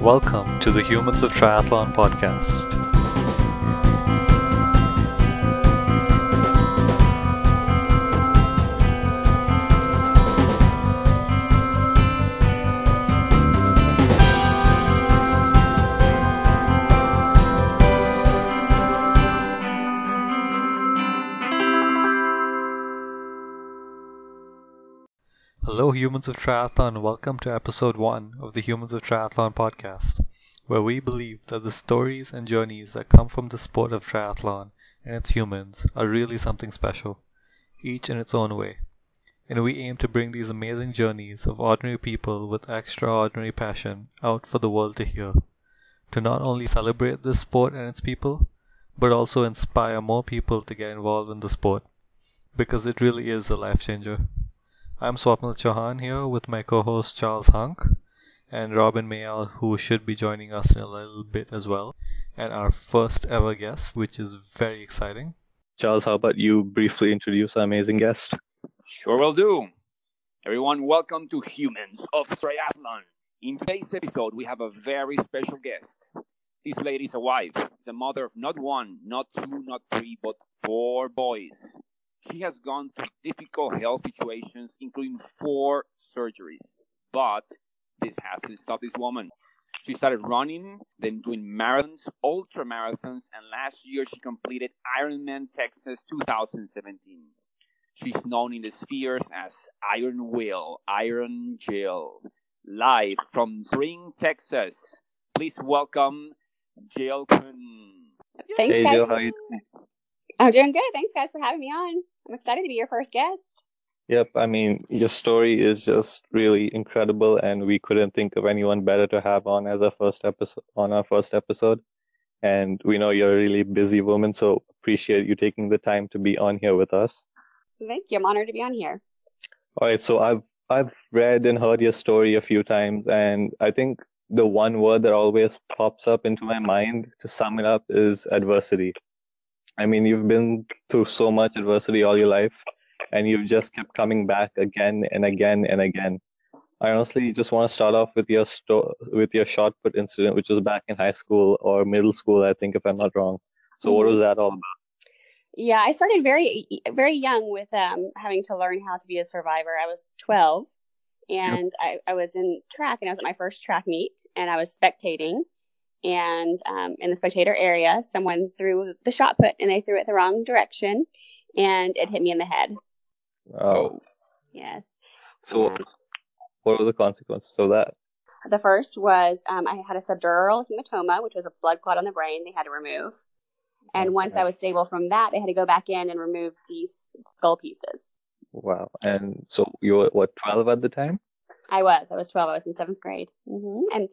Welcome to the Humans of Triathlon podcast. Humans of triathlon. Welcome to episode one of the Humans of Triathlon podcast, where we believe that the stories and journeys that come from the sport of triathlon and its humans are really something special, each in its own way. And we aim to bring these amazing journeys of ordinary people with extraordinary passion out for the world to hear, to not only celebrate this sport and its people, but also inspire more people to get involved in the sport, because it really is a life changer. I'm Swapnil Chauhan here with my co-host Charles Hunk and Robin Mayall, who should be joining us in a little bit as well, and our first ever guest, which is very exciting. Charles, how about you briefly introduce our amazing guest? Sure will do. Everyone, welcome to Humans of Triathlon. In today's episode, we have a very special guest. This lady is a wife, the mother of not one, not two, not three, but four boys. She has gone through difficult health situations, including four surgeries. But this hasn't stopped this woman. She started running, then doing marathons, ultra marathons, and last year she completed Ironman Texas 2017. She's known in the spheres as Iron Will, Iron Jill. Live from Spring, Texas. Please welcome Jill Kuhn. Thanks, hey, guys. Jill, how you I'm doing good. Thanks, guys, for having me on. I'm excited to be your first guest. Yep, I mean, your story is just really incredible, and we couldn't think of anyone better to have on as our first episode on our first episode. And we know you're a really busy woman, so appreciate you taking the time to be on here with us. Thank you. I'm honored to be on here. All right, so I've I've read and heard your story a few times, and I think the one word that always pops up into my mind to sum it up is adversity. I mean, you've been through so much adversity all your life, and you've just kept coming back again and again and again. I honestly just want to start off with your sto- with your shot put incident, which was back in high school or middle school, I think, if I'm not wrong. So, what was that all about? Yeah, I started very, very young with um, having to learn how to be a survivor. I was 12, and I, I was in track, and I was at my first track meet, and I was spectating. And um, in the spectator area, someone threw the shot put, and they threw it the wrong direction, and it hit me in the head. Oh, Yes. so what were the consequences of that? The first was um, I had a subdural hematoma, which was a blood clot on the brain. They had to remove. And once I was stable from that, they had to go back in and remove these skull pieces. Wow. And so you were what, 12 at the time? I was. I was 12. I was in seventh grade. hmm And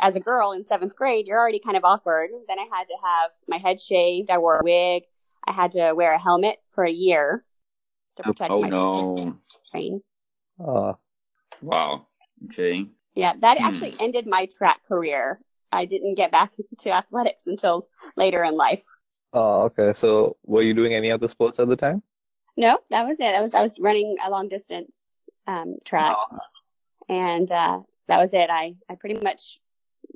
as a girl in seventh grade, you're already kind of awkward. Then I had to have my head shaved. I wore a wig. I had to wear a helmet for a year to protect Oh my no. brain. Uh, Wow. Okay. Yeah, that Hmm. actually ended my track career. I didn't get back into athletics until later in life. oh, okay. So were you doing any other sports at the time? No, that was it. I was I was running a long distance um, track, and uh, that was it. I I pretty much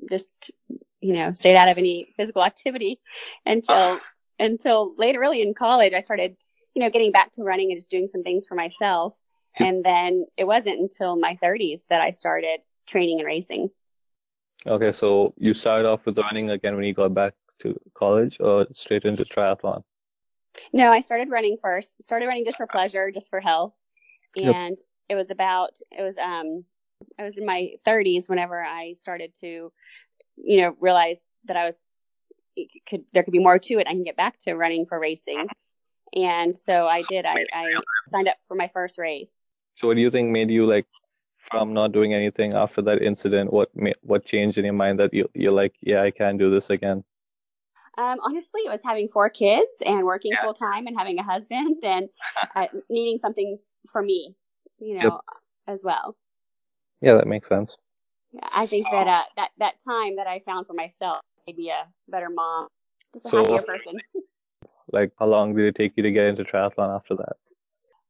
just you know stayed out of any physical activity until until later, really in college. I started you know getting back to running and just doing some things for myself, and then it wasn't until my 30s that I started training and racing. Okay, so you started off with running again when you got back to college or straight into triathlon? No, I started running first. Started running just for pleasure, just for health. Yep. And it was about it was um I was in my 30s whenever I started to you know realize that I was could there could be more to it. I can get back to running for racing. And so I did. I, I signed up for my first race. So what do you think made you like from not doing anything after that incident? What what changed in your mind that you you're like, yeah, I can do this again? Um, honestly, it was having four kids and working Yeah. full time and having a husband and uh, needing something for me, you know, as well. Yeah, that makes sense. Yeah, I think that uh, that that time that I found for myself made me a better mom, just a So- happier person. Like, how long did it take you to get into triathlon after that?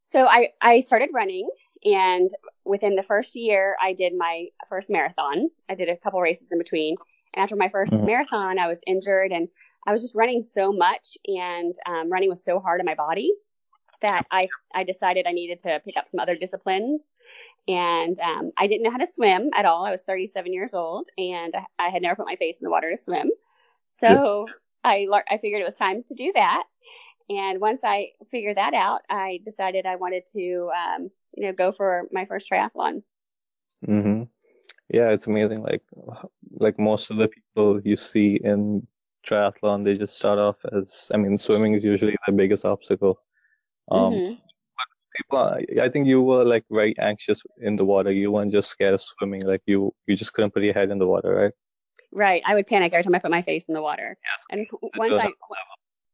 So I I started running And within the first year, I did my first marathon. I did a couple races in between. And after my 1st Mhm. marathon, I was injured and I was just running so much and um, running was so hard on my body that I, I decided I needed to pick up some other disciplines. And um, I didn't know how to swim at all. I was 37 years old and I, I had never put my face in the water to swim. So I, I figured it was time to do that. And once I figured that out, I decided I wanted to, um, you know, go for my first triathlon. hmm Yeah, it's amazing. Like, like most of the people you see in triathlon, they just start off as, I mean, swimming is usually the biggest obstacle. Um, Mhm. People, I I think you were like very anxious in the water. You weren't just scared of swimming. Like you, you just couldn't put your head in the water, right? Right. I would panic every time I put my face in the water. Yes. And once I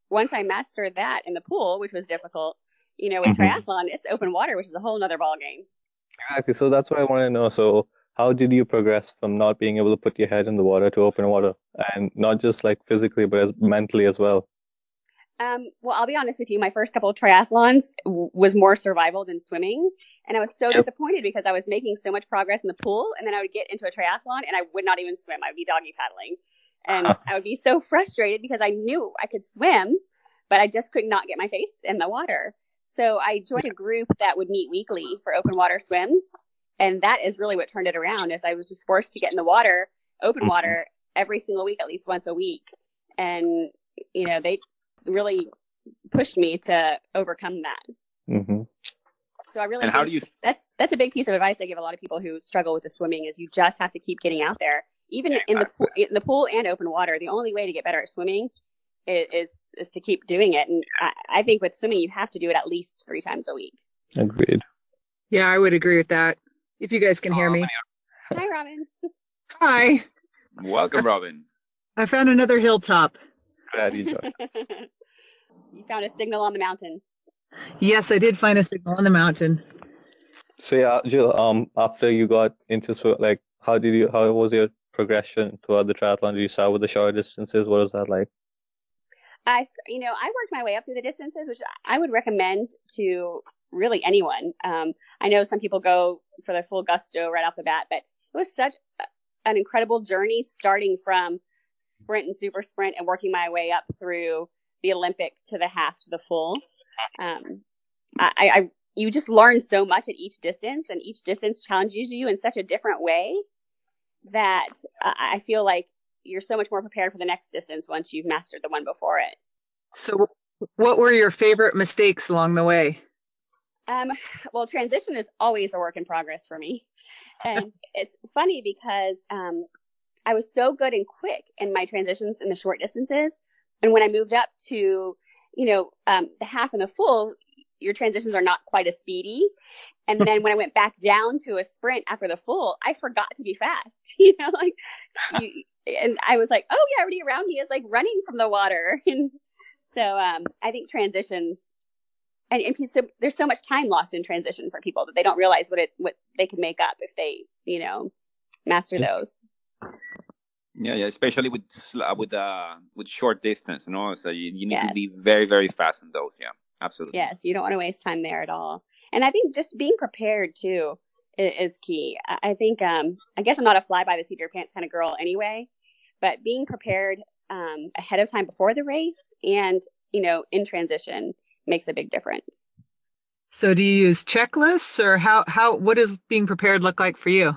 once I mastered that in the pool, which was difficult, you know, with Mhm. triathlon, it's open water, which is a whole nother ball game. Exactly. So that's what I want to know. So how did you progress from not being able to put your head in the water to open water, and not just like physically, but as, mentally as well? Um, well, I'll be honest with you. My first couple of triathlons w- was more survival than swimming, and I was so disappointed because I was making so much progress in the pool, and then I would get into a triathlon and I would not even swim. I would be doggy paddling, and I would be so frustrated because I knew I could swim, but I just could not get my face in the water. So I joined a group that would meet weekly for open water swims, and that is really what turned it around. is I was just forced to get in the water, open Mhm. water, every single week, at least once a week, and you know they really pushed me to overcome that. hmm So I really And how do think you? that's that's a big piece of advice I give a lot of people who struggle with the swimming is you just have to keep getting out there, even in the pool, in the pool and open water. The only way to get better at swimming is is, is to keep doing it, and I, I think with swimming you have to do it at least three times a week. Agreed. Yeah, I would agree with that. If you guys can hear me. Hi, Robin. Hi. Welcome, Robin. I found another hilltop. Glad you joined. you found a signal on the mountain. Yes, I did find a signal on the mountain. So yeah, Jill. Um, after you got into sw- like, how did you? How was your progression toward the triathlon? Did you start with the short distances? What was that like? I, you know, I worked my way up through the distances, which I would recommend to really anyone. Um, I know some people go for their full gusto right off the bat, but it was such an incredible journey starting from sprint and super sprint and working my way up through the Olympic to the half to the full. Um, I, I, you just learn so much at each distance, and each distance challenges you in such a different way that I I feel like you're so much more prepared for the next distance once you've mastered the one before it. So, what were your favorite mistakes along the way? Um, well, transition is always a work in progress for me. And it's funny because um, I was so good and quick in my transitions in the short distances. And when I moved up to, you know, um, the half and the full, your transitions are not quite as speedy. And then when I went back down to a sprint after the full, I forgot to be fast. You know, like, you, and I was like, oh yeah, everybody around me is like running from the water. And so um, I think transitions and, and so there's so much time lost in transition for people that they don't realize what it what they can make up if they you know master those Yeah, yeah, especially with uh, with uh with short distance, you know, so you, you need Yes. to be very very fast in those. Yeah, absolutely. yes you don't want to waste time there at all and i think just being prepared too is, is key I- i think um i guess i'm not a fly by the seat of your pants kind of girl anyway but being prepared um ahead of time before the race and you know in transition makes a big difference So, do you use checklists, or how how what does being prepared look like for you?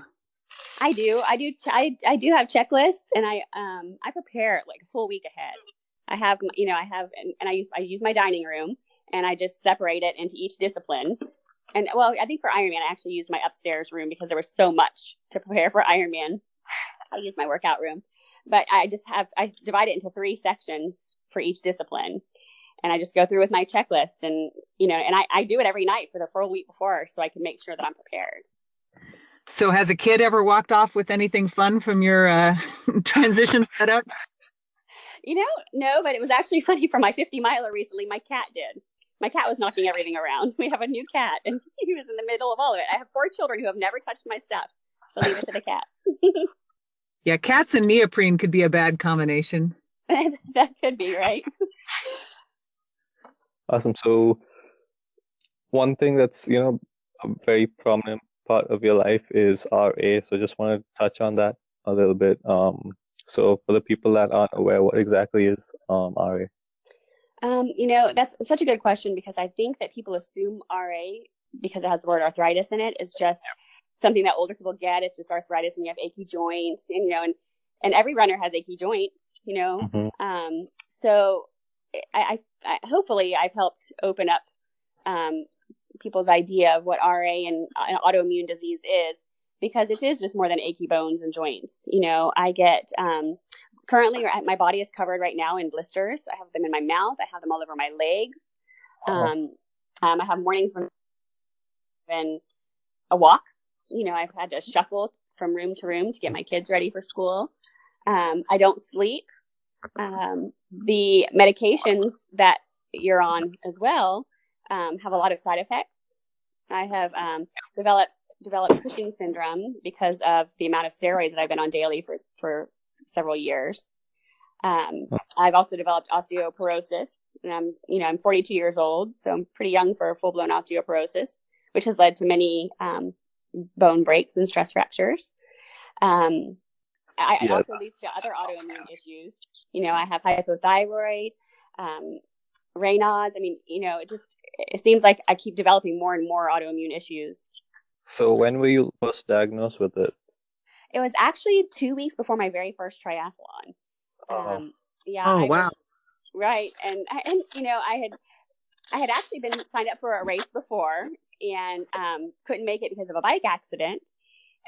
I do. I do. I, I do have checklists, and I um I prepare like a full week ahead. I have you know I have and, and I use I use my dining room, and I just separate it into each discipline. And well, I think for Ironman, I actually used my upstairs room because there was so much to prepare for Ironman. I use my workout room, but I just have I divide it into three sections for each discipline, and I just go through with my checklist, and you know, and I, I do it every night for the full week before, so I can make sure that I'm prepared. So, has a kid ever walked off with anything fun from your uh, transition setup? You know, no, but it was actually funny for my 50 miler recently. My cat did. My cat was knocking everything around. We have a new cat, and he was in the middle of all of it. I have four children who have never touched my stuff. So leave it to the cat. Yeah, cats and neoprene could be a bad combination. that could be right. Awesome. So one thing that's, you know, a very prominent part of your life is RA. So just want to touch on that a little bit. Um, so for the people that aren't aware, what exactly is um, RA? Um, you know, that's such a good question because I think that people assume RA because it has the word arthritis in it is just something that older people get. It's just arthritis when you have achy joints, and you know, and and every runner has achy joints, you know. Mm-hmm. Um, so I, I, I, hopefully I've helped open up um, people's idea of what RA and uh, autoimmune disease is because it is just more than achy bones and joints. You know, I get um, currently my body is covered right now in blisters. I have them in my mouth. I have them all over my legs. Uh-huh. Um, um, I have mornings when been a walk. You know, I've had to shuffle from room to room to get my kids ready for school. Um, I don't sleep. Um, the medications that you're on as well um, have a lot of side effects. I have um, developed developed Cushing syndrome because of the amount of steroids that I've been on daily for for several years. Um, I've also developed osteoporosis, and I'm you know I'm 42 years old, so I'm pretty young for full blown osteoporosis, which has led to many um, bone breaks and stress fractures. Um, I, it also leads to other autoimmune issues. You know, I have hypothyroid, um, Raynaud's. I mean, you know, it just it seems like I keep developing more and more autoimmune issues. So when were you first diagnosed with it? It was actually two weeks before my very first triathlon. Oh. Um, yeah. Oh, I was- wow. right, and and you know, I had I had actually been signed up for a race before and um, couldn't make it because of a bike accident.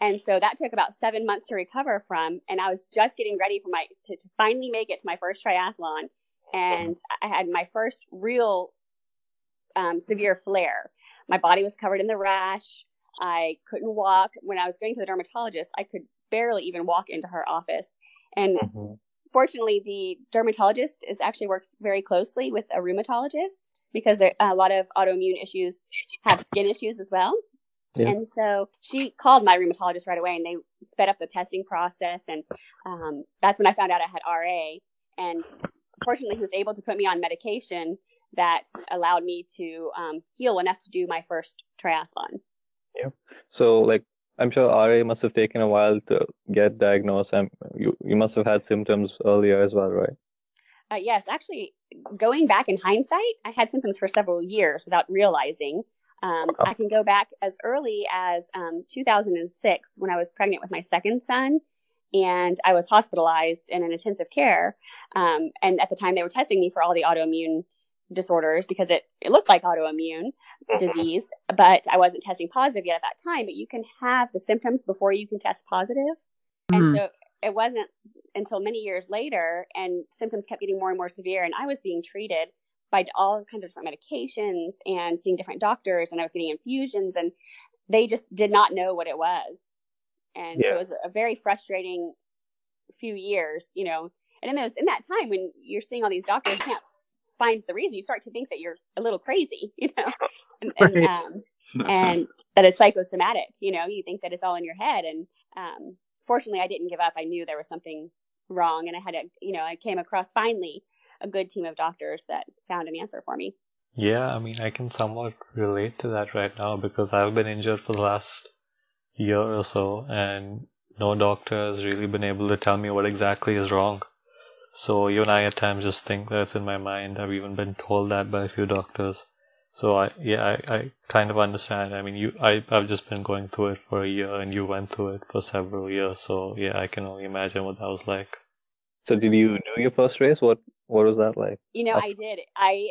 And so that took about seven months to recover from. And I was just getting ready for my to, to finally make it to my first triathlon. And I had my first real um, severe flare. My body was covered in the rash. I couldn't walk. When I was going to the dermatologist, I could barely even walk into her office. And Mhm. fortunately, the dermatologist is actually works very closely with a rheumatologist because there, a lot of autoimmune issues have skin issues as well. Yeah. And so she called my rheumatologist right away, and they sped up the testing process. And um, that's when I found out I had RA. And fortunately, he was able to put me on medication that allowed me to um, heal enough to do my first triathlon. Yeah. So like I'm sure RA must have taken a while to get diagnosed, and you you must have had symptoms earlier as well, right? Uh, yes, actually, going back in hindsight, I had symptoms for several years without realizing. Um, I can go back as early as um, 2006 when I was pregnant with my second son, and I was hospitalized in an intensive care. Um, and at the time, they were testing me for all the autoimmune disorders because it, it looked like autoimmune disease, but I wasn't testing positive yet at that time. But you can have the symptoms before you can test positive. And Mhm. so it wasn't until many years later, and symptoms kept getting more and more severe, and I was being treated by all kinds of different medications and seeing different doctors, and I was getting infusions, and they just did not know what it was. And so it was a very frustrating few years, you know. And in those in that time when you're seeing all these doctors you can't find the reason, you start to think that you're a little crazy, you know, and, and Right. um, and that it's psychosomatic. You know, you think that it's all in your head. And um, fortunately, I didn't give up. I knew there was something wrong, and I had a, you know, I came across finally a good team of doctors that found an answer for me. Yeah, I mean, I can somewhat relate to that right now because I've been injured for the last year or so, and no doctor has really been able to tell me what exactly is wrong. So even I at times just think that it's in my mind. I've even been told that by a few doctors. So I, yeah, I, I kind of understand. I mean, you, I, I've just been going through it for a year, and you went through it for several years. So yeah, I can only imagine what that was like. So did you do your first race? What what was that like? You know, Okay. I did. I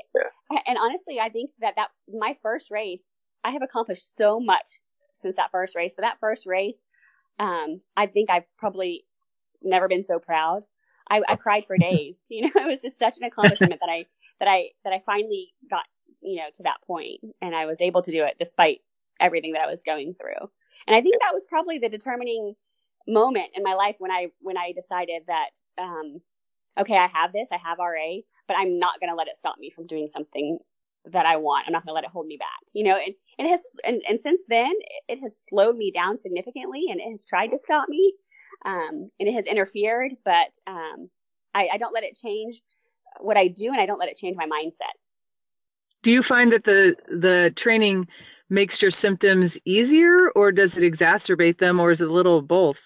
and honestly, I think that that my first race, I have accomplished so much since that first race. But that first race, um, I think I've probably never been so proud. I, I cried for days. You know, it was just such an accomplishment that I that I that I finally got you know to that point, and I was able to do it despite everything that I was going through. And I think that was probably the determining moment in my life when I when I decided that um, okay, I have this, I have RA, but I'm not going to let it stop me from doing something that I want. I'm not going to let it hold me back. You know, and, and it has, and, and since then, it has slowed me down significantly and it has tried to stop me. Um, and it has interfered, but um, I, I don't let it change what I do and I don't let it change my mindset. Do you find that the the training makes your symptoms easier or does it exacerbate them or is it a little of both?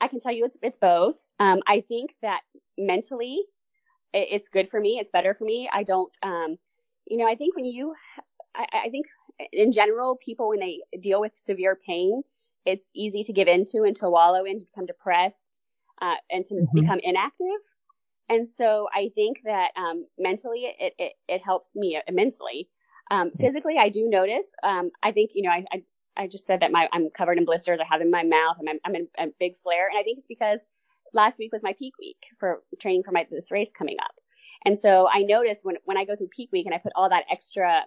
I can tell you it's it's both. Um, I think that mentally it, it's good for me. It's better for me. I don't, um, you know, I think when you, I, I think in general, people when they deal with severe pain, it's easy to give into and to wallow in, to become depressed, uh, and to mm-hmm. become inactive. And so I think that um, mentally it, it, it helps me immensely. Um, physically, I do notice. Um, I think you know I, I, I just said that my I'm covered in blisters. I have in my mouth. And I'm I'm in a big flare, and I think it's because last week was my peak week for training for my this race coming up. And so I notice when when I go through peak week and I put all that extra,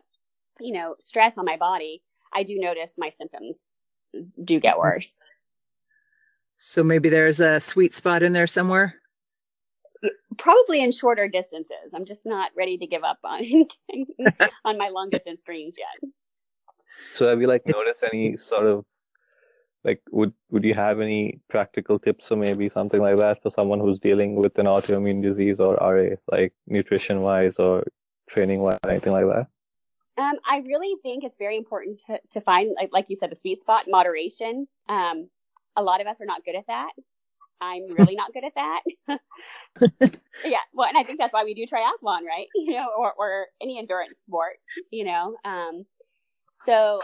you know, stress on my body, I do notice my symptoms do get mm-hmm. worse. So maybe there's a sweet spot in there somewhere. Probably in shorter distances. I'm just not ready to give up on on my long distance dreams yet. So have you like noticed any sort of like would would you have any practical tips or maybe something like that for someone who's dealing with an autoimmune disease or RA, like nutrition wise or training wise, anything like that? Um, I really think it's very important to, to find, like, like you said, the sweet spot, moderation. Um, a lot of us are not good at that. I'm really not good at that. yeah, well, and I think that's why we do triathlon, right? You know, or, or any endurance sport. You know, um, so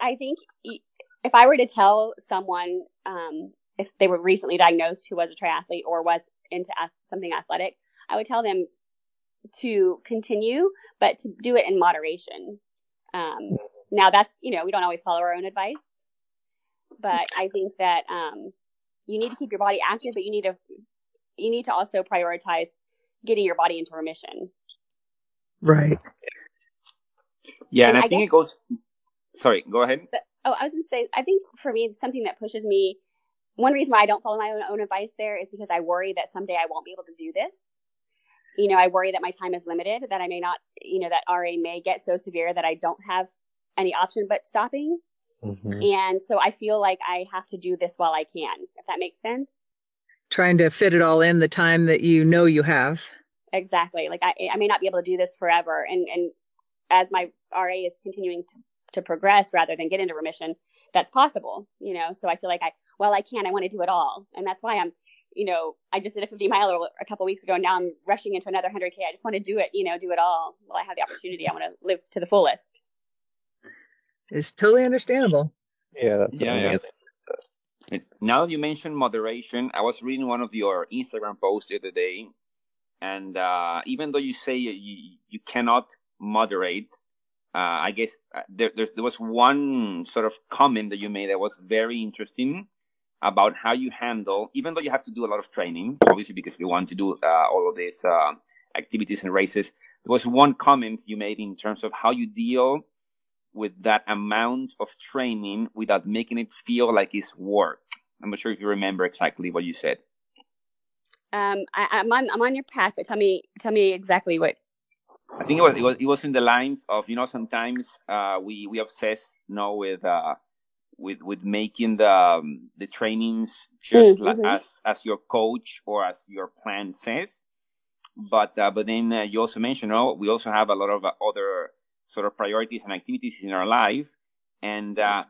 I think if I were to tell someone um, if they were recently diagnosed who was a triathlete or was into something athletic, I would tell them to continue, but to do it in moderation. Um, now that's, you know, we don't always follow our own advice, but I think that, um, you need to keep your body active, but you need to, you need to also prioritize getting your body into remission. Right. Yeah. And, and I, I, think guess, it goes, sorry, go ahead. But, oh, I was going to say, I think for me, something that pushes me, one reason why I don't follow my own, own advice there is because I worry that someday I won't be able to do this you know, I worry that my time is limited, that I may not, you know, that RA may get so severe that I don't have any option but stopping. Mm-hmm. And so I feel like I have to do this while I can, if that makes sense. Trying to fit it all in the time that you know you have. Exactly. Like I, I may not be able to do this forever. And, and as my RA is continuing to, to progress rather than get into remission, that's possible, you know? So I feel like I, while I can, I want to do it all. And that's why I'm you know, I just did a 50 mile a couple weeks ago. And now I'm rushing into another 100K. I just want to do it, you know, do it all while I have the opportunity. I want to live to the fullest. It's totally understandable. Yeah, that's yeah, amazing. Yeah. Now that you mentioned moderation, I was reading one of your Instagram posts the other day, and uh, even though you say you, you cannot moderate, uh, I guess uh, there, there was one sort of comment that you made that was very interesting about how you handle, even though you have to do a lot of training, obviously because you want to do uh, all of these uh, activities and races. There was one comment you made in terms of how you deal with that amount of training without making it feel like it's work. I'm not sure if you remember exactly what you said. Um, I, am on I'm on your path, but tell me tell me exactly what. I think it was it was it was in the lines of you know sometimes uh, we we obsess you know with uh, with with making the um, the trainings just mm-hmm. as as your coach or as your plan says. But uh, but then uh, you also mentioned, oh, we also have a lot of uh, other sort of priorities and activities in our life, and uh,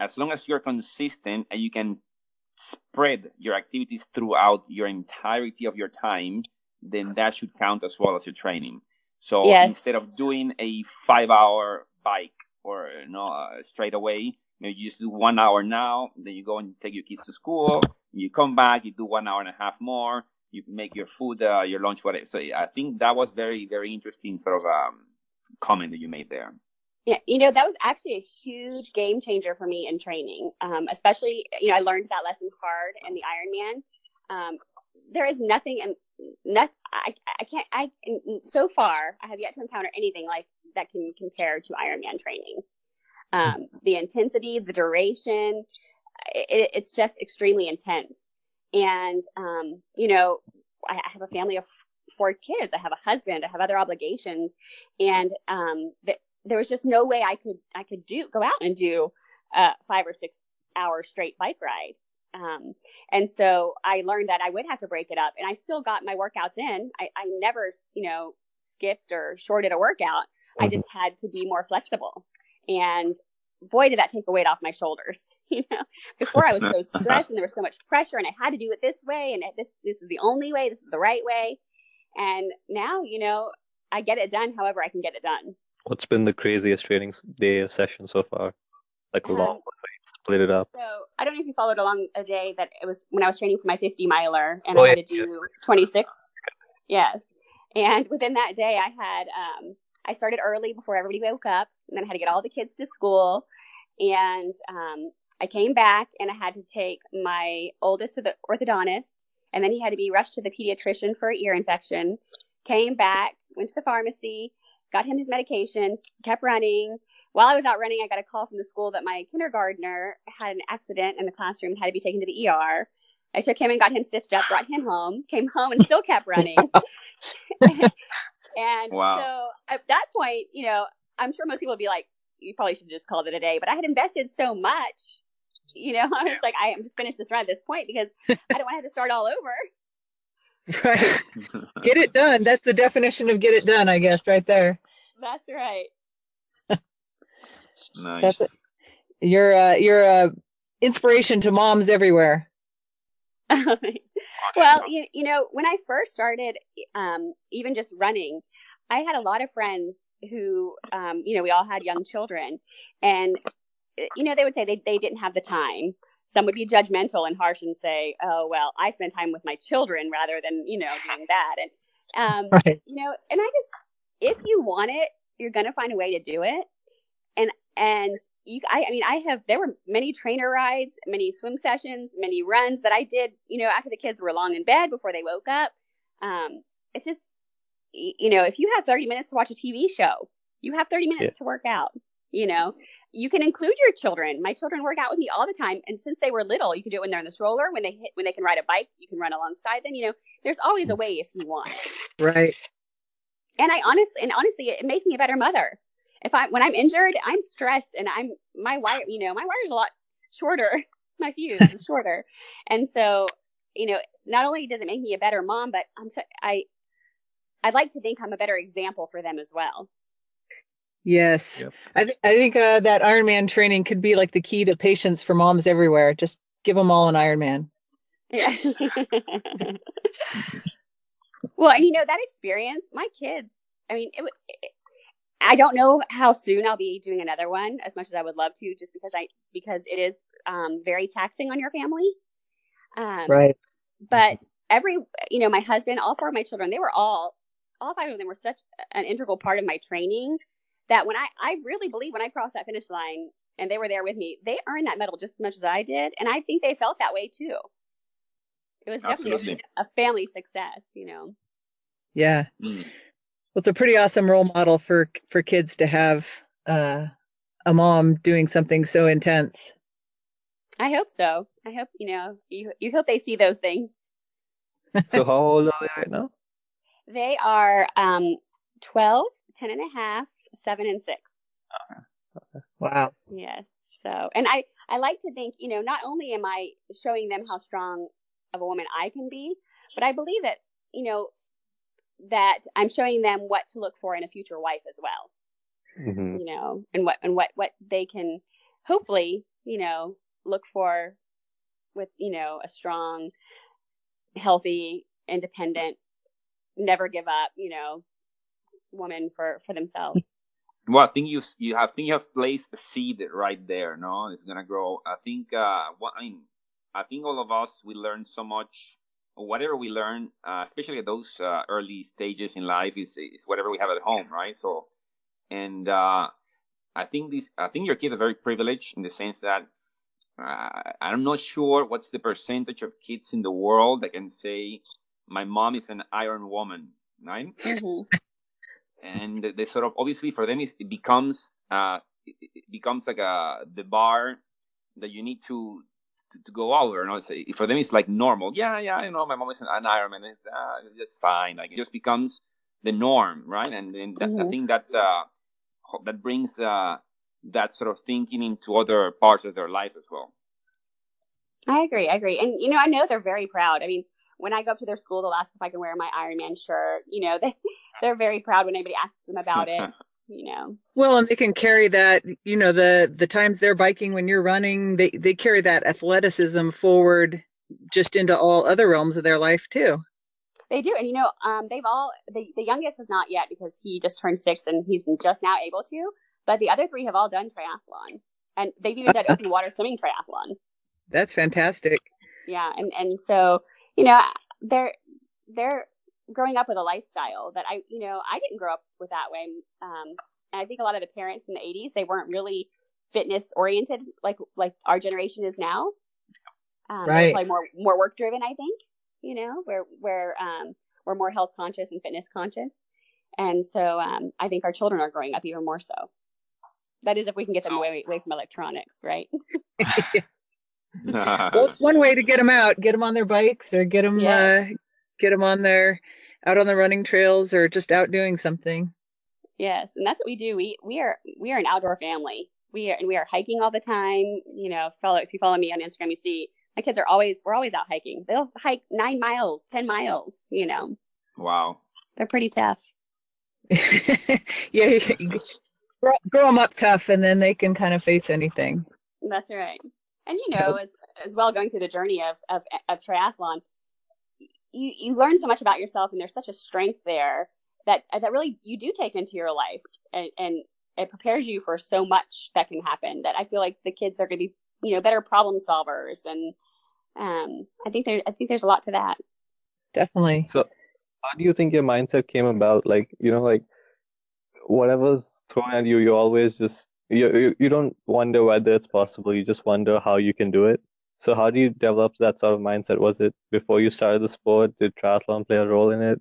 as long as you're consistent and you can spread your activities throughout your entirety of your time, then that should count as well as your training. So yes. instead of doing a five-hour bike or you know uh, straight away, you, know, you just do one hour now, then you go and take your kids to school. You come back, you do one hour and a half more. You make your food, uh, your lunch, whatever. So I think that was very, very interesting sort of um, comment that you made there. Yeah, you know, that was actually a huge game changer for me in training. Um, especially, you know, I learned that lesson hard in the Ironman. Um, there is nothing, not, I, I can't, I, so far, I have yet to encounter anything like that can compare to Ironman training um, the intensity, the duration. It, it's just extremely intense. And, um, you know, I have a family of four kids. I have a husband. I have other obligations. And um, th- there was just no way I could I could do go out and do a five or six hour straight bike ride. Um, and so I learned that I would have to break it up, and I still got my workouts in. I, I never, you know, skipped or shorted a workout. Mm-hmm. I just had to be more flexible And boy, did that take a weight off my shoulders. You know, before I was so stressed and there was so much pressure and I had to do it this way and this, this is the only way, this is the right way. And now, you know, I get it done however I can get it done. What's been the craziest training day of session so far? Like a long Um, one, right? Split it up. So I don't know if you followed along a day that it was when I was training for my 50 miler and Oh, I had yeah, to do 26. Yes. And within that day, I had, um, I started early before everybody woke up and then I had to get all the kids to school. And, um, I came back and I had to take my oldest to the orthodontist and then he had to be rushed to the pediatrician for an ear infection. Came back, went to the pharmacy, got him his medication, kept running, while I was out running, I got a call from the school that my kindergartner had an accident in the classroom and had to be taken to the ER. I took him and got him stitched up, brought him home, came home and still kept running. and Wow. so at that point, you know, I'm sure most people would be like, you probably should have just called it a day. But I had invested so much, you know, I was like, I am just finished this run at this point because I don't want to have to start all over. Right. Get it done. That's the definition of get it done, I guess, right there. That's right. Nice. That's it. You're uh, you're a inspiration to moms everywhere. well, you, you know, when I first started, um, even just running, I had a lot of friends who, um, you know, we all had young children, and uh, you know, they would say they they didn't have the time. Some would be judgmental and harsh and say, "Oh, well, I spend time with my children rather than you know doing that." And um, Right. you know, and I just, if you want it, you're gonna find a way to do it. And and you, I, I mean, I have. There were many trainer rides, many swim sessions, many runs that I did. You know, after the kids were long in bed before they woke up. Um, it's just, you know, if you have 30 minutes to watch a TV show, you have 30 minutes to work out. You know, you can include your children. My children work out with me all the time, and since they were little, you can do it when they're in the stroller. When they hit, when they can ride a bike, you can run alongside them. You know, there's always a way if you want. Right. And I honestly, and honestly, it makes me a better mother. If I, when I'm injured, I'm stressed, and I'm my wire. You know, my wire's a lot shorter. My fuse is shorter, and so you know, not only does it make me a better mom, but I'm so, I, I'd like to think I'm a better example for them as well. Yes. Yep. I, th- I think uh, that Ironman training could be like the key to patience for moms everywhere. Just give them all an Ironman. Yeah. well, and you know that experience, my kids. I mean, it, wa- it. I don't know how soon I'll be doing another one, as much as I would love to, just because I because it is um, very taxing on your family. Um, Right. But every, you know, my husband, all four of my children, they were all, all five of them were such an integral part of my training that when I, I really believe when I crossed that finish line and they were there with me, they earned that medal just as much as I did, and I think they felt that way too. It was definitely Absolutely. a, a family success, you know. Yeah. Mm. Well, it's a pretty awesome role model for for kids to have uh, a mom doing something so intense. I hope so. I hope you know you you hope they see those things. So how old are they right now? They are um 12, 10 and a half, 7 and 6. Wow. Yes. So, and I, I like to think, you know, not only am I showing them how strong of a woman I can be, but I believe that, you know, that I'm showing them what to look for in a future wife as well, hmm you know, and what, and what, what they can hopefully, you know, look for with, you know, a strong, healthy, independent, never give up, you know, woman for, for themselves. Well, I think you you have think you have placed a seed right there. No, it's gonna grow. I think. Uh, what I mean, I think all of us we learn so much. Whatever we learn, uh, especially at those uh, early stages in life, is is whatever we have at home, right? So, and uh, I think this. I think your kids are very privileged in the sense that uh, I'm not sure what's the percentage of kids in the world that can say, "My mom is an Iron Woman," right? Mhm. and they sort of obviously for them it becomes uh it becomes like a the bar that you need to to, to go over you know it's, for them it's like normal yeah yeah you know my mom is an ironman it's uh, just fine like it just becomes the norm right and, and that, i think that uh that brings uh that sort of thinking into other parts of their life as well I agree. I agree. And, you know, I know they're very proud. I mean, when I go up to their school, they'll ask if I can wear my Iron Man shirt. You know, they, they're very proud when anybody asks them about it. you know. Well, and they can carry that, you know, the the times they're biking when you're running, they they carry that athleticism forward just into all other realms of their life too. They do, and you know, um, they've all the the youngest is not yet because he just turned six and he's just now able to. But the other three have all done triathlon, and they've even done open water swimming triathlon. That's fantastic. Yeah, and and so you know they're they're growing up with a lifestyle that I you know I didn't grow up with that way. Um, and I think a lot of the parents in the '80s they weren't really fitness oriented like like our generation is now. Um, right. Like more more work driven, I think. You know, where where um, we're more health conscious and fitness conscious, and so um, I think our children are growing up even more so. That is, if we can get them away away from electronics, right? well, it's one way to get them out, get them on their bikes, or get them Yes. uh, get them on there out on the running trails, or just out doing something. Yes, and that's what we do. We we are we are an outdoor family. We are and we are hiking all the time. You know, follow if you follow me on Instagram, you see my kids are always we're always out hiking. They'll hike nine miles, ten miles. You know, Wow. they're pretty tough. yeah, you- you grow, grow them up tough, and then they can kind of face anything. That's right. And you know, as as well going through the journey of of of triathlon, you you learn so much about yourself, and there's such a strength there that that really you do take into your life, and, and it prepares you for so much that can happen. That I feel like the kids are going to be you know better problem solvers, and um, I think there I think there's a lot to that. Definitely. So, how do you think your mindset came about? Like, you know, like whatever's thrown at you, you always just you you, you don't wonder whether it's possible. You just wonder how you can do it. So how do you develop that sort of mindset? Was it before you started the sport? Did triathlon play a role in it?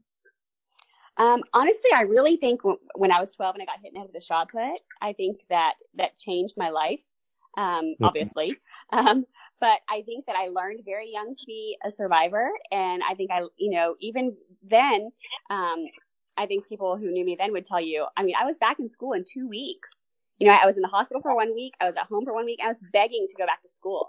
Um, honestly, I really think w- when I was 12 and I got hit in the head with a shot put, I think that that changed my life. Um, Mhm. obviously, um, but I think that I learned very young to be a survivor, and I think I, you know, even then, um, I think people who knew me then would tell you. I mean, I was back in school in two weeks. You know, I was in the hospital for one week. I was at home for one week. I was begging to go back to school.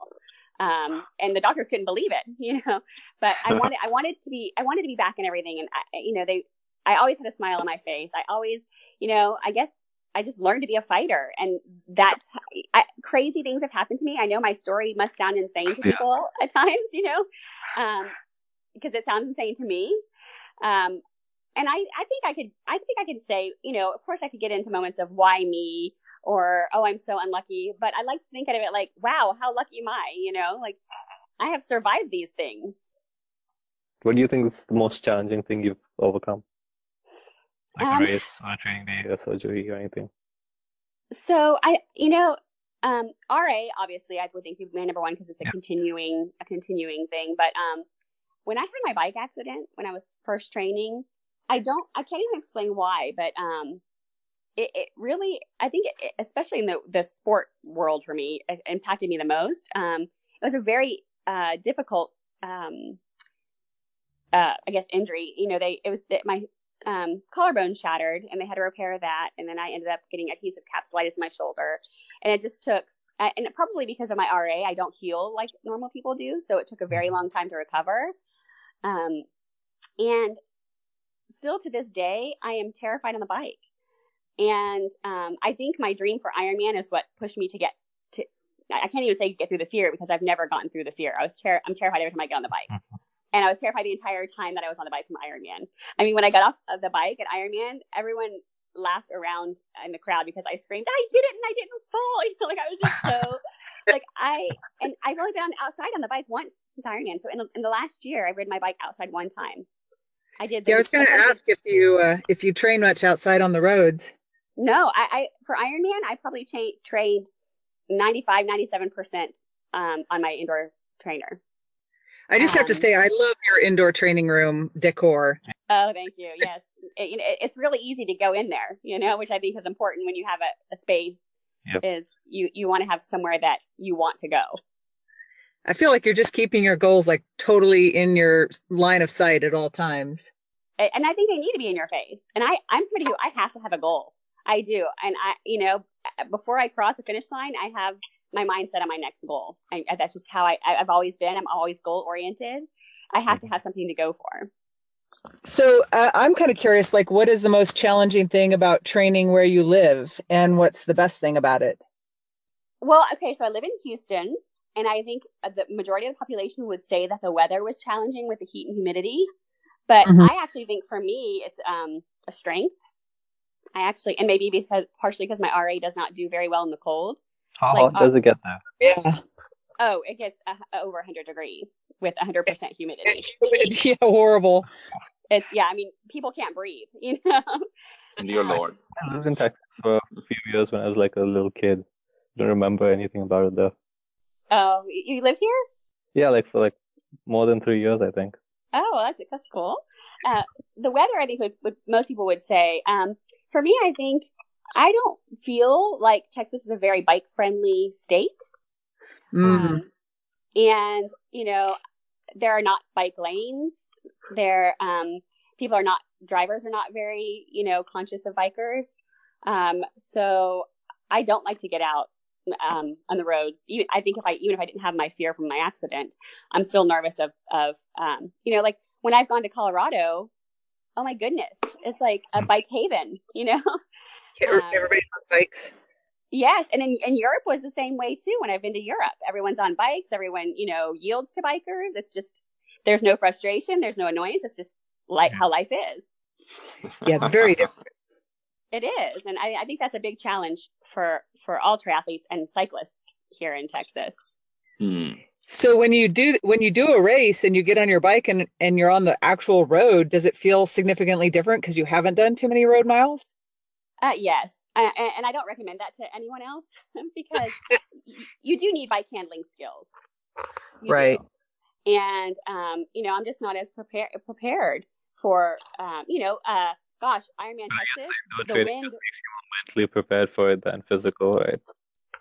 Um, and the doctors couldn't believe it, you know, but I wanted, I wanted to be, I wanted to be back in everything. And I, you know, they, I always had a smile on my face. I always, you know, I guess I just learned to be a fighter, and that's I, crazy things have happened to me. I know my story must sound insane to Yeah. people at times, you know, um, because it sounds insane to me. Um, and I, I think I could, I think I could say, you know, of course I could get into moments of why me or oh I'm so unlucky, but I like to think of it like, wow, how lucky am I? You know, like I have survived these things. What do you think is the most challenging thing you've overcome? Like Um, a race or a training day or surgery or anything? So I, you know, um, RA obviously I would think would be number one because it's a Yeah. continuing, a continuing thing. But um, when I had my bike accident when I was first training, I don't, I can't even explain why, but um, it, it really, I think, it, especially in the the sport world for me, it impacted me the most. Um, it was a very uh, difficult, um, uh, I guess, injury. You know, they it was that my um, collarbone shattered and they had to repair that. And then I ended up getting adhesive capsulitis in my shoulder. And it just took, and probably because of my RA, I don't heal like normal people do. So it took a very long time to recover. Um, and still to this day, I am terrified on the bike. And um, I think my dream for Ironman is what pushed me to get to. I can't even say get through the fear because I've never gotten through the fear. I was ter- I'm terrified every time I get on the bike, and I was terrified the entire time that I was on the bike from Ironman. I mean, when I got off of the bike at Ironman, everyone laughed around in the crowd because I screamed, "I did it and I didn't fall!" You know, like I was just so like I and I've only been on outside on the bike once since Ironman. So in the, in the last year, I rid my bike outside one time. I did. Yeah, I was going to ask if you uh, if you train much outside on the roads. No, I, I for Ironman, I probably cha- trained 95, 97 percent um, on my indoor trainer. I just have to Um, say, I love your indoor training room decor. Oh, thank you. Yes, it, you know, it- it's really easy to go in there, you know, which I think is important when you have a, a space. Yep. Is you you want to have somewhere that you want to go. I feel like you're just keeping your goals like totally in your line of sight at all times. And I think they need to be in your face. And I, I'm somebody who I have to have a goal. I do, and I, you know, before I cross the finish line, I have my mindset on my next goal. I, that's just how I, I've always been. I'm always goal oriented. I have to have something to go for. So uh, I'm kind of curious, like, what is the most challenging thing about training where you live, and what's the best thing about it? Well, okay, so I live in Houston, and I think uh, the majority of the population would say that the weather was challenging with the heat and humidity. But Mhm. I actually think for me, it's um, a strength. I actually, and maybe because partially because my RA does not do very well in the cold. How Like, hot does it get there? Yeah. Oh, it gets uh, over 100 degrees with 100% humidity. yeah, horrible. It's yeah. I mean, people can't breathe. You know. Dear Lord. I lived in Texas for a few years when I was like a little kid. Don't remember anything about it though. Oh, you lived here? Yeah, like for like more than three years, I think. Oh, that's that's cool. Uh, the weather, I think, would, would most people would say. Um, for me, I think I don't feel like Texas is a very bike friendly state. Mm. Um, and you know, there are not bike lanes. There, um, people are not drivers are not very you know conscious of bikers. Um, so I don't like to get out um, on the roads. Even, I think if I even if I didn't have my fear from my accident, I'm still nervous of of um, you know like when I've gone to Colorado. Oh my goodness, it's like a bike haven, you know. Everybody's on bikes. Yes, and in, in Europe was the same way too. When I've been to Europe, everyone's on bikes. Everyone, you know, yields to bikers. It's just there's no frustration, there's no annoyance. It's just like how life is. Yeah, it's very different. It is, and I, I think that's a big challenge for for all triathletes and cyclists here in Texas. Hmm. So when you do when you do a race and you get on your bike and and you're on the actual road, does it feel significantly different because you haven't done too many road miles? Uh, yes, uh, and, and I don't recommend that to anyone else because you do need bike handling skills, You do. Right. And um, you know, I'm just not as prepared prepared for um, you know, uh, gosh, Ironman Texas, No the wind makes you mentally prepared for it than physical, right?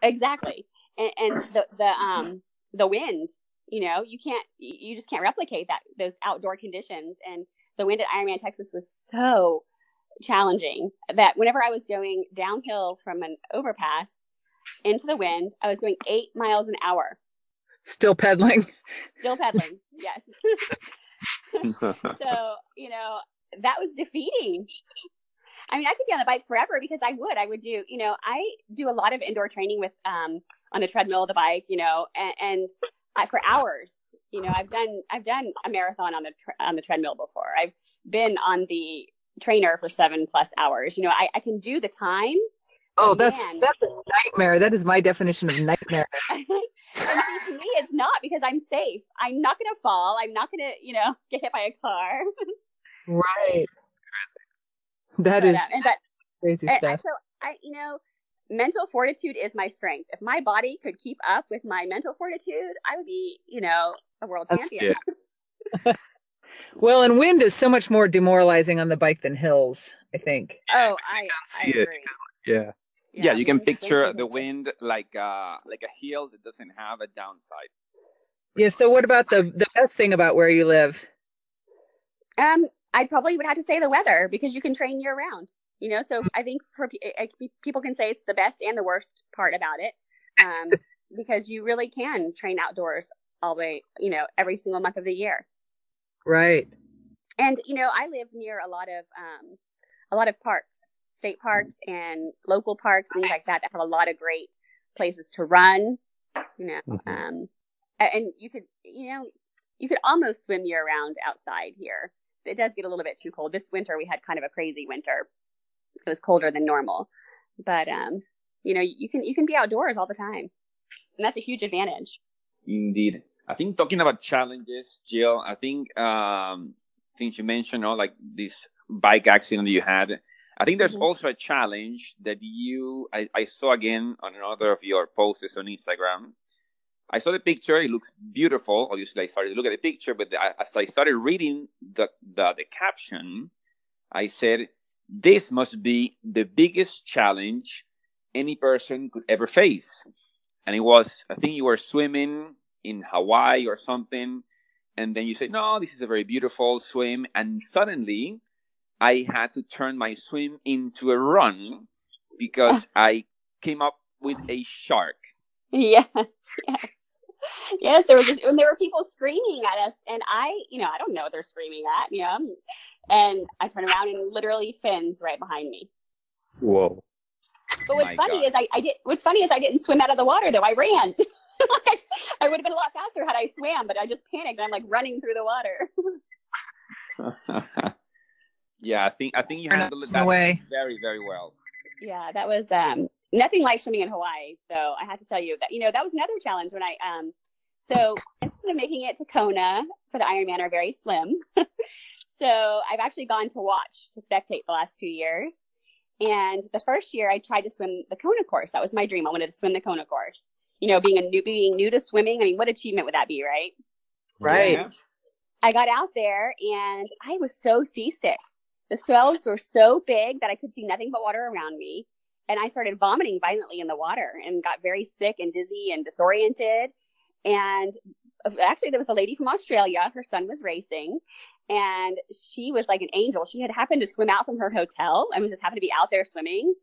exactly and, and the the um the wind you know you can't you just can't replicate that those outdoor conditions. And the wind at ironman texas was so challenging that whenever i was going downhill from an overpass into the wind i was going eight miles an hour. Still pedaling. still pedaling yes. So you know that was defeating i mean i could be on the bike forever because i would i would do you know i do a lot of indoor training with um on the treadmill of the bike you know and, and I, for hours you know i've done i've done a marathon on the on the treadmill before i've been on the trainer for seven plus hours you know i, I can do the time Oh, that's man. that's a nightmare. That is my definition of nightmare. and see, to me it's not because i'm safe i'm not going to fall i'm not going to you know get hit by a car Right. That But, is and that crazy And, stuff. and so I, you know, mental fortitude is my strength. If my body could keep up with my mental fortitude, I would be, you know, a world That's- champion. Well, and wind is so much more demoralizing on the bike than hills, I think. Oh, I, I see it. agree. Yeah. Yeah, you can picture the wind like uh like a hill that doesn't have a downside. Yeah, so what about the the best thing about where you live? Um, I probably would have to say the weather because you can train year round. You know, so I think for pe- I- I- people can say it's the best and the worst part about it, um, because you really can train outdoors all the you know, every single month of the year. Right. and you know i live near a lot of um a lot of parks state parks and local parks things like that that have a lot of great places to run you know Mhm. um and you could you know you could almost swim year round outside here it does get a little bit too cold this winter we had kind of a crazy winter it was colder than normal but um you know you can you can be outdoors all the time and that's a huge advantage Indeed. I think talking about challenges, Jill, I think um things you mentioned, know, like this bike accident you had. I think there's Mhm. also a challenge that you I, I saw again on another of your posts on Instagram. I saw the picture, it looks beautiful. Obviously I started to look at the picture, but as I started reading the, the the caption, I said, This must be the biggest challenge any person could ever face and it was I think you were swimming in Hawaii or something, and then you said, "No, this is a very beautiful swim," and suddenly I had to turn my swim into a run because I came up with a shark. Yes, yes, yes. There was, just, and there were people screaming at us, and I, you know, I don't know what they're screaming at. You know, and I turn around and literally fins right behind me. Whoa. But what's My funny God. is I, I did. What's funny is I didn't swim out of the water though. I ran. like, I would have been a lot faster had I swam, but I just panicked. and I'm like running through the water. yeah, I think I think you You're handled in that way. very very well. yeah, that was um nothing like swimming in Hawaii. So I have to tell you that you know that was another challenge when I um so instead of making it to Kona for the Ironman are very slim. so I've actually gone to watch to spectate the last two years. And the first year I tried to swim the Kona course. That was my dream. I wanted to swim the Kona course. You know, being a new being new to swimming. I mean, what achievement would that be, right? Right. Yeah. I got out there and I was so seasick. The swells were so big that I could see nothing but water around me. And I started vomiting violently in the water and got very sick and dizzy and disoriented. And uh, actually, there was a lady from Australia. Her son was racing and she was like an angel. She had happened to swim out from her hotel and just happened to be out there swimming.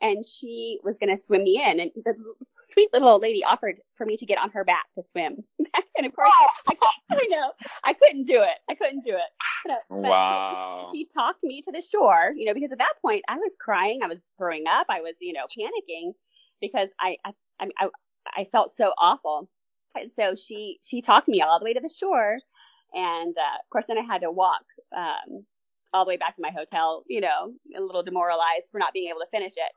And she was going to swim me in. And the sweet little old lady offered for me to get on her back to swim. and of course, I, I know I couldn't do it. I couldn't do it. But, uh, but Wow. She, she talked me to the shore, you know, because at that point I was crying, I was throwing up, I was, you know, panicking because I, I, I, I, I felt so awful. And so she, she talked me all the way to the shore, and uh, of course, then I had to walk um, all the way back to my hotel, you know, a little demoralized for not being able to finish it.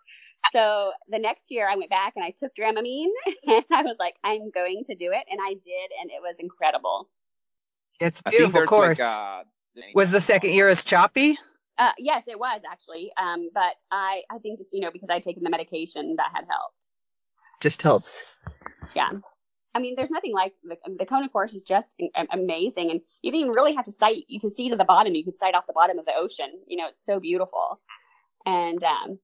So the next year I went back and I took Dramamine and I was like, I'm going to do it. And I did. And it was incredible. It's a I think beautiful course. like a Was the second year as choppy? Uh, yes, it was actually. Um, but I, I think just, you know, because I'd taken the medication that had helped. Just helps. Yeah. I mean, there's nothing like the, the Kona course is just amazing. And you didn't even really have to sight. You can see to the bottom. You can sight off the bottom of the ocean. You know, it's so beautiful. And, um,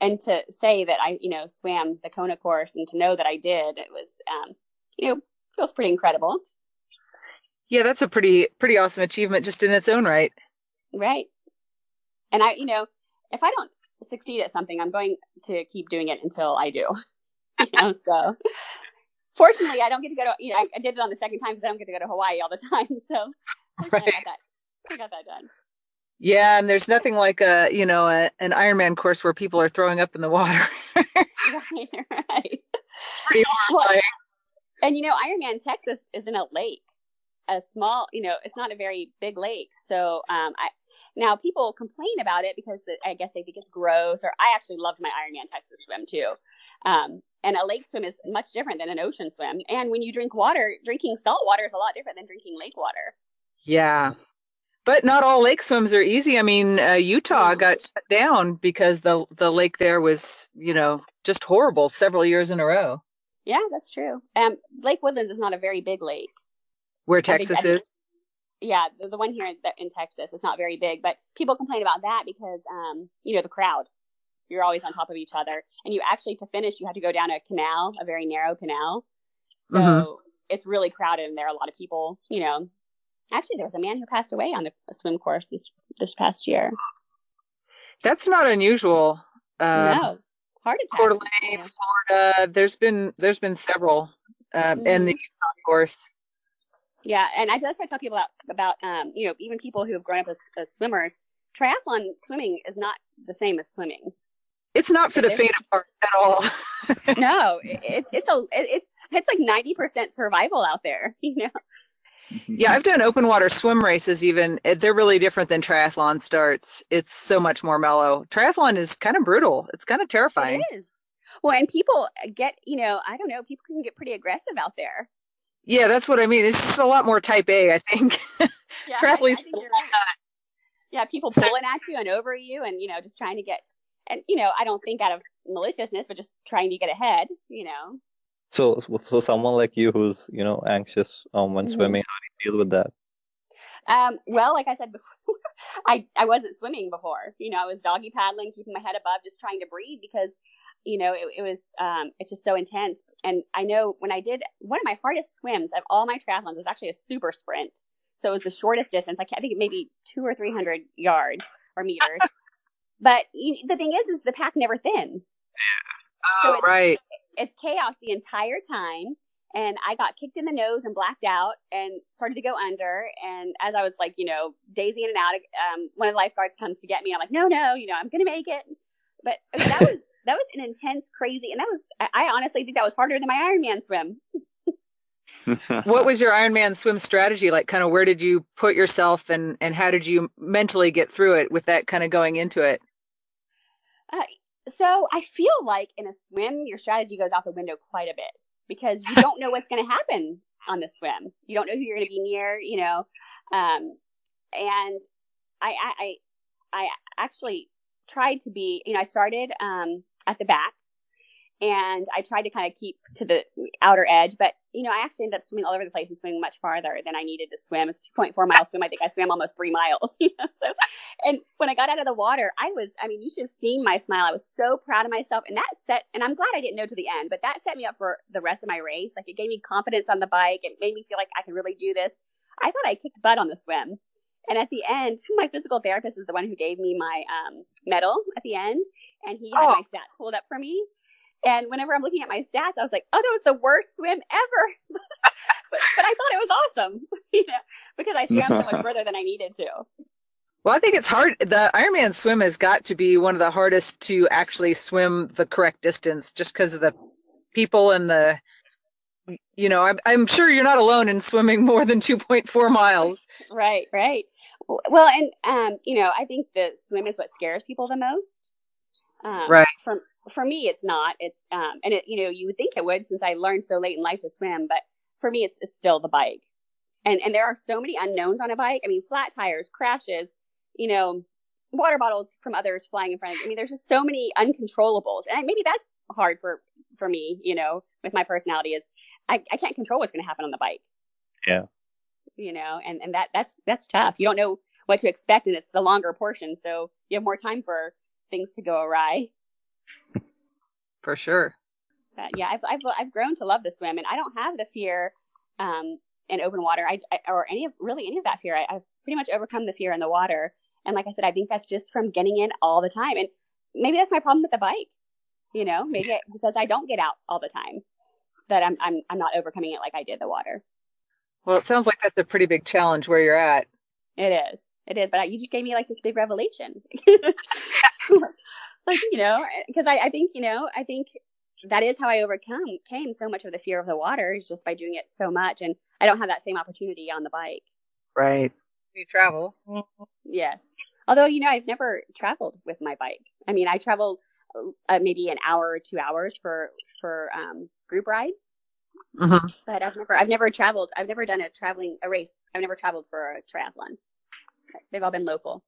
and to say that I, you know, swam the Kona course and to know that I did, it was, um, you know, feels pretty incredible. Yeah, that's a pretty pretty awesome achievement just in its own right. Right. And I, you know, if I don't succeed at something, I'm going to keep doing it until I do. you know, so fortunately, I don't get to go to, you know, I, I did it on the second time because I don't get to go to Hawaii all the time. So fortunately, I got that, I got that done. Yeah, and there's nothing like a you know a, an Ironman course where people are throwing up in the water. right, right. It's pretty Well, and you know, Ironman Texas is in a lake, a small, you know, it's not a very big lake. So, um, I now people complain about it because I guess they think it's gross. Or I actually loved my Ironman Texas swim too. Um, and a lake swim is much different than an ocean swim. And when you drink water, drinking salt water is a lot different than drinking lake water. Yeah, but not all lake swims are easy. I mean, uh, Utah Mm. got shut down because the the lake there was you know just horrible several years in a row. Yeah, that's true. Um, Lake Woodlands is not a very big lake. Where Texas is. yeah, the, the one here in, in Texas is not very big, but people complain about that because, um, you know, the crowd. You're always on top of each other, and you actually to finish, you have to go down a canal, a very narrow canal. So Mhm. it's really crowded, and there are a lot of people. You know, actually, there was a man who passed away on the swim course this this past year. That's not unusual. Uh, no, heart attack. Coeur d'Alene, Florida. There's been there's been several, um, and the. Utah course. Yeah, and I just try to tell people about about um, you know, even people who have grown up as, as swimmers. Triathlon swimming is not the same as swimming. It's not for the It is. faint of heart at all. no, it, it's it's a it, it's it's like ninety percent survival out there. You know. Yeah, I've done open water swim races. Even Eh, they're really different than triathlon starts. It's so much more mellow. Triathlon is kind of brutal. It's kind of terrifying. It is. Well, and people get you know I don't know people can get pretty aggressive out there. Yeah, that's what I mean. It's just a lot more type A, I think. Yeah, I- I think you're right. Yeah, people pulling at you and over you, and you know just trying to get and you know I don't think out of maliciousness, but just trying to get ahead. You know. So, so someone like you who's, you know, anxious um, when Mhm. swimming, how do you deal with that? Um, well, like I said before, I, I wasn't swimming before. You know, I was doggy paddling, keeping my head above, just trying to breathe because, you know, it, it was, um, it's just so intense. And I know when I did one of my hardest swims of all my triathlons was actually a super sprint. So it was the shortest distance. I, can't, I think maybe two or 300 yards or meters. But you, the thing is, is the pack never thins. So Oh, it's, right. it's chaos the entire time. and I got kicked in the nose and blacked out and started to go under. And as I was like, you know, daisy in and out, um, one of the lifeguards comes to get me. I'm like, no, no, you know, I'm gonna make it. But I mean, that was that was an intense, crazy, and that was I honestly think that was harder than my Ironman swim. what was your Ironman swim strategy like? Kind of where did you put yourself, and and how did you mentally get through it with that kind of going into it? Uh, so I feel like in a swim, your strategy goes out the window quite a bit because you don't know what's going to happen on the swim. You don't know who you're going to be near, you know. Um, and I, I, I, I actually tried to be, you know, I started um, at the back and I tried to kind of keep to the outer edge, but you know, I actually ended up swimming all over the place and swimming much farther than I needed to swim. It's 2.4 mile swim. I think I swam almost three miles. You know? So, and when I got out of the water, I was, I mean, you should have seen my smile. I was so proud of myself, and that set, and I'm glad I didn't know to the end, but that set me up for the rest of my race. Like it gave me confidence on the bike. It made me feel like I could really do this. I thought I kicked butt on the swim. And at the end, my physical therapist is the one who gave me my um, medal at the end, and he had oh. my stats pulled up for me. And whenever I'm looking at my stats, I was like, oh, that was the worst swim ever. but, but, I thought it was awesome, you know, because I swam so much further than I needed to. Well, I think it's hard. The Ironman swim has got to be one of the hardest to actually swim the correct distance just because of the people and the, you know, I'm, I'm sure you're not alone in swimming more than 2.4 miles. Right, right. Well, and, um, you know, I think the swim is what scares people the most. Um, right. From for me, it's not. It's um, and it you know you would think it would since I learned so late in life to swim, but for me, it's it's still the bike. And and there are so many unknowns on a bike. I mean, flat tires, crashes, you know, water bottles from others flying in front of. I mean, there's just so many uncontrollables, and maybe that's hard for for me. You know, with my personality is I I can't control what's going to happen on the bike. Yeah. You know, and and that that's that's tough. You don't know what to expect, and it's the longer portion, so you have more time for things to go awry. For sure. But yeah, I've, I've, I've grown to love the swim and I don't have the fear, um, in open water. I, I, or any of, really any of that fear. I, I've pretty much overcome the fear in the water. And like I said, I think that's just from getting in all the time. And maybe that's my problem with the bike. You know, maybe I, because I don't get out all the time that I'm, I'm, I'm not overcoming it like I did the water. Well, it sounds like that's a pretty big challenge where you're at. It is. It is. But you just gave me like this big revelation. like you know because I, I think you know i think that is how i overcome came so much of the fear of the water is just by doing it so much and i don't have that same opportunity on the bike. Right. You travel. Yes. Although you know i've never traveled with my bike. I mean i travel uh, maybe an hour or two hours for for um, group rides. Mm-hmm. but i've never i've never traveled i've never done a traveling a race. I've never traveled for a triathlon. They've all been local.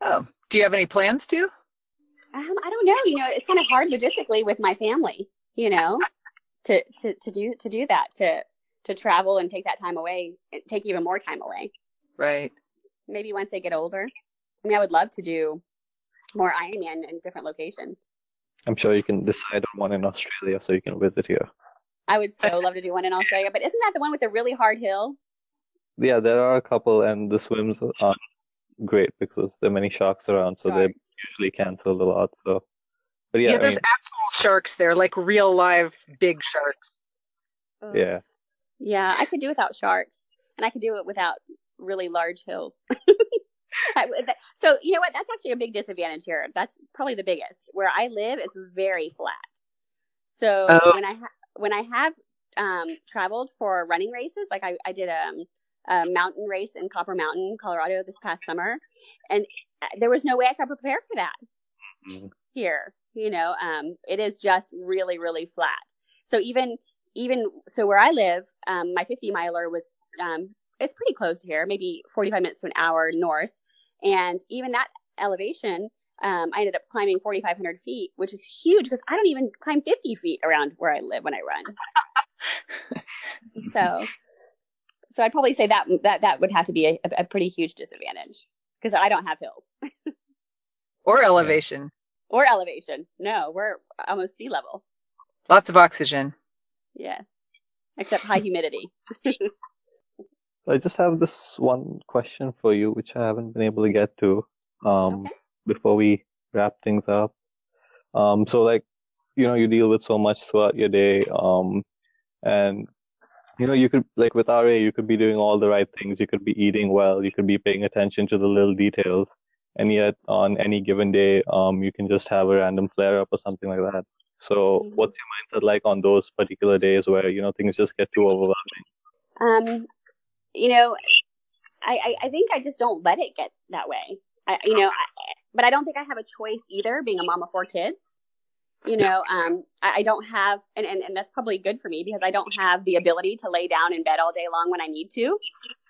Oh do you have any plans to um, I don't know. You know, it's kind of hard logistically with my family. You know, to to to do to do that to to travel and take that time away, take even more time away. Right. Maybe once they get older. I mean, I would love to do more Ironman in different locations. I'm sure you can decide on one in Australia so you can visit here. I would so love to do one in Australia, but isn't that the one with the really hard hill? Yeah, there are a couple, and the swims aren't great because there are many sharks around, so sharks. they usually canceled a lot. So, but yeah, yeah there's I mean, actual sharks there, like real live big sharks. Yeah. Yeah, I could do without sharks, and I could do it without really large hills. so you know what? That's actually a big disadvantage here. That's probably the biggest. Where I live is very flat. So oh. when I ha- when I have um, traveled for running races, like I, I did a, um, a mountain race in Copper Mountain, Colorado this past summer, and there was no way I could prepare for that mm-hmm. here. You know, um, it is just really, really flat. So even, even so where I live, um, my 50 miler was, um, it's pretty close to here, maybe 45 minutes to an hour north. And even that elevation, um, I ended up climbing 4,500 feet, which is huge because I don't even climb 50 feet around where I live when I run. so, so I'd probably say that that that would have to be a, a pretty huge disadvantage because I don't have hills. or elevation. Or elevation. No, we're almost sea level. Lots of oxygen. Yes. Except high humidity. I just have this one question for you, which I haven't been able to get to um, okay. before we wrap things up. Um, so, like, you know, you deal with so much throughout your day, um, and you know, you could like with RA, you could be doing all the right things. You could be eating well. You could be paying attention to the little details. And yet, on any given day, um, you can just have a random flare up or something like that. So, Mhm. what's your mindset like on those particular days where you know things just get too overwhelming? Um, you know, I, I, I think I just don't let it get that way. I, you know, I, but I don't think I have a choice either, being a mom of four kids. You know, um, I, I don't have, and, and, and that's probably good for me because I don't have the ability to lay down in bed all day long when I need to.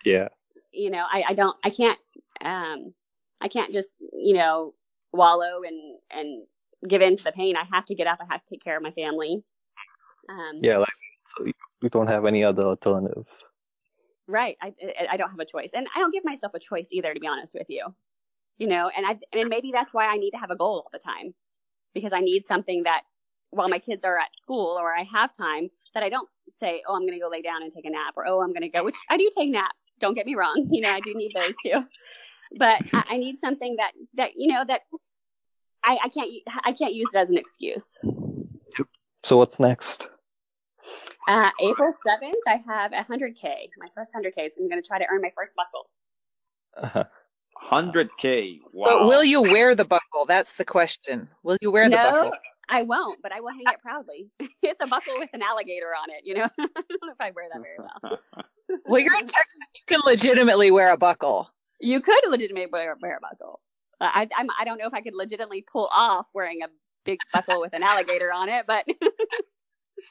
Yeah. You know, I, I don't, I can't, um, I can't just, you know, wallow and, and give in to the pain. I have to get up. I have to take care of my family. Um, Yeah, like so you, don't have any other alternative. Right. I, I I don't have a choice, and I don't give myself a choice either, to be honest with you. You know, and I and maybe that's why I need to have a goal all the time, because I need something that while my kids are at school or I have time that I don't say, oh, I'm going to go lay down and take a nap, or oh, I'm going to go. Which I do take naps. Don't get me wrong. You know, I do need those too, but I, I need something that that you know that I, I can't I can't use it as an excuse. So what's next? Uh, April seventh, I have a hundred k, my first hundred k. So I'm going to try to earn my first buckle. Uh, 100K. Wow. But will you wear the buckle? That's the question. Will you wear the no, buckle? I won't, but I will hang it proudly. it's a buckle with an alligator on it, you know? I don't know if I wear that very well. Well, you're in Texas. You can legitimately wear a buckle. You could legitimately wear, wear a buckle. Uh, I, I'm, I don't know if I could legitimately pull off wearing a big buckle with an alligator on it, but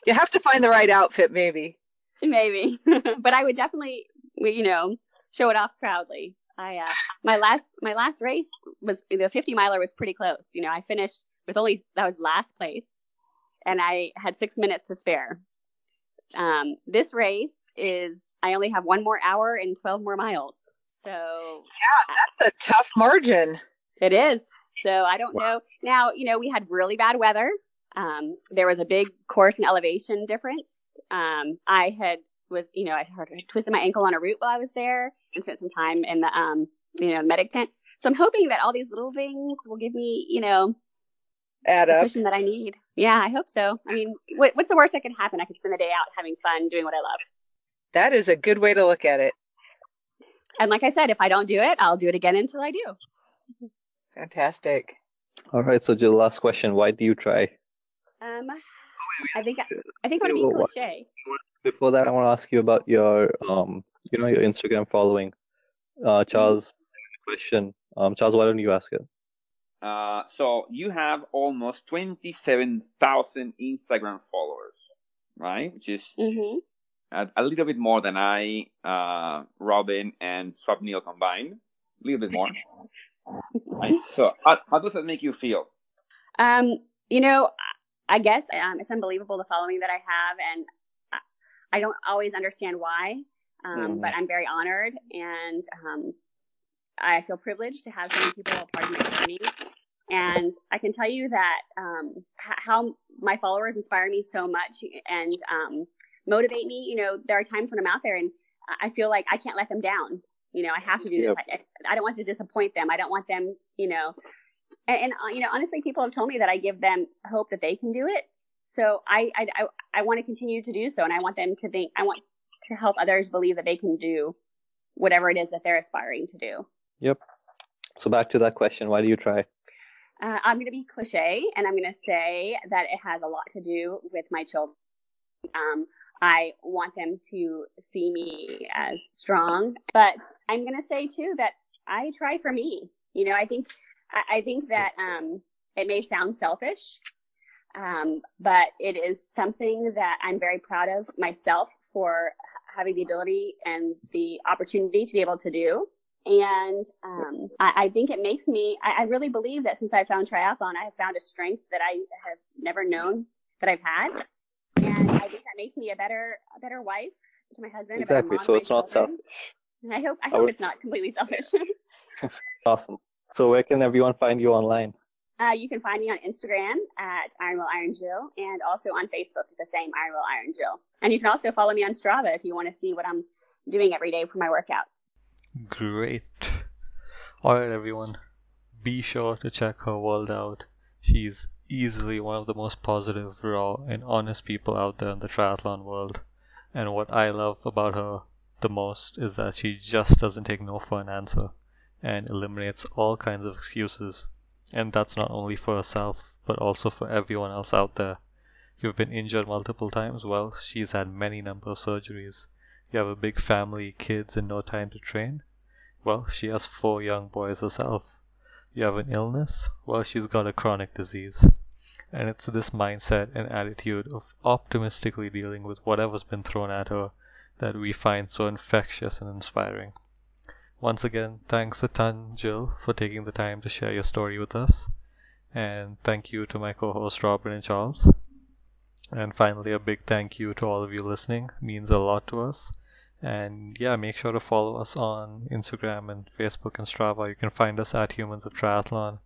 You have to find the right outfit, maybe. maybe. but I would definitely, you know, show it off proudly. I, uh, my last, my last race was, the 50 miler was pretty close. You know, I finished with only, that was last place and I had six minutes to spare. Um, this race is, I only have one more hour and 12 more miles. So yeah, That's a tough margin. it is. So I don't know. Now, you know, we had really bad weather. Um, there was a big course and elevation difference. Um, I had was, you know, I had twisted my ankle on a root while I was there and spent some time in the, um, you know, medic tent. So I'm hoping that all these little things will give me, you know, Add up. cushion that I need. Yeah, I hope so. I mean, what, what's the worst that could happen? I could spend the day out having fun doing what I love. That is a good way to look at it. And like I said, if I don't do it, I'll do it again until I do. Fantastic. all right. So the last question. Why do you try? Um, I think I think I want to be What- cliche. Before that, I want to ask you about your, um, you know, your Instagram following. Uh, Charles, question. Um, Charles, why don't you ask it? Uh, so you have almost 27,000 Instagram followers, right? Which is hmm a, a little bit more than I, uh, Robin, and Swapnil combined. A little bit more. Right? So how, how does that make you feel? Um, you know, I guess um, it's unbelievable the following that I have, and I- don't always understand why, um, Mhm. but I'm very honored, and um, I feel privileged to have so many people a part of my journey. And I can tell you that um, h- how my followers inspire me so much and um, motivate me. You know, there are times when I'm out there and I- feel like I can't let them down. You know, I have to do this. I, I don't want to disappoint them. I don't want them, you know, and, and uh, you know honestly people have told me that i give them hope that they can do it so I, I i i want to continue to do so and i want them to think i want to help others believe that they can do whatever it is that they're aspiring to do yep So back to that question. Why do you try? uh, i'm going to be cliche and i'm going to say that it has a lot to do with my children um, i want them to see me as strong but i'm going to say too that i try for me you know i think i, I think that um, it may sound selfish um, but it is something that i'm very proud of myself for having the ability and the opportunity to be able to do and um, I, I think it makes me I, I really believe that since i found triathlon i have found a strength that i have never known that i've had and i think that makes me a better a better wife to my husband Exactly. So it's my not selfish. And i hope i I hope would- it's not completely selfish Awesome. So where can everyone find you online? uh, you can find me on instagram at iron will iron jill and also on facebook at the same iron will iron jill and you can also follow me on strava if you want to see what i'm doing every day for my workouts Great. Alright, everyone. Be sure to check her world out. She's easily one of the most positive, raw, and honest people out there in the triathlon world. And what I love about her the most is that she just doesn't take no for an answer and eliminates all kinds of excuses. And that's not only for herself, but also for everyone else out there. You've been injured multiple times? Well, she's had many number of surgeries. You have a big family, kids, and no time to train? Well, she has four young boys herself. You have an illness? Well, she's got a chronic disease. And it's this mindset and attitude of optimistically dealing with whatever's been thrown at her that we find so infectious and inspiring. Once again, thanks a ton, Jill, for taking the time to share your story with us. And thank you to my co host Robin and Charles. And finally, a big thank you to all of you listening. It means a lot to us. And yeah, make sure to follow us on Instagram and Facebook and Strava. You can find us at Humans of Triathlon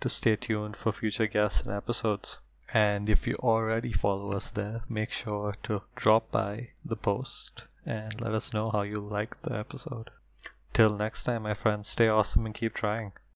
to stay tuned for future guests and episodes. And if you already follow us there, make sure to drop by the post and let us know how you liked the episode. Till next time, my friends, stay awesome and keep trying.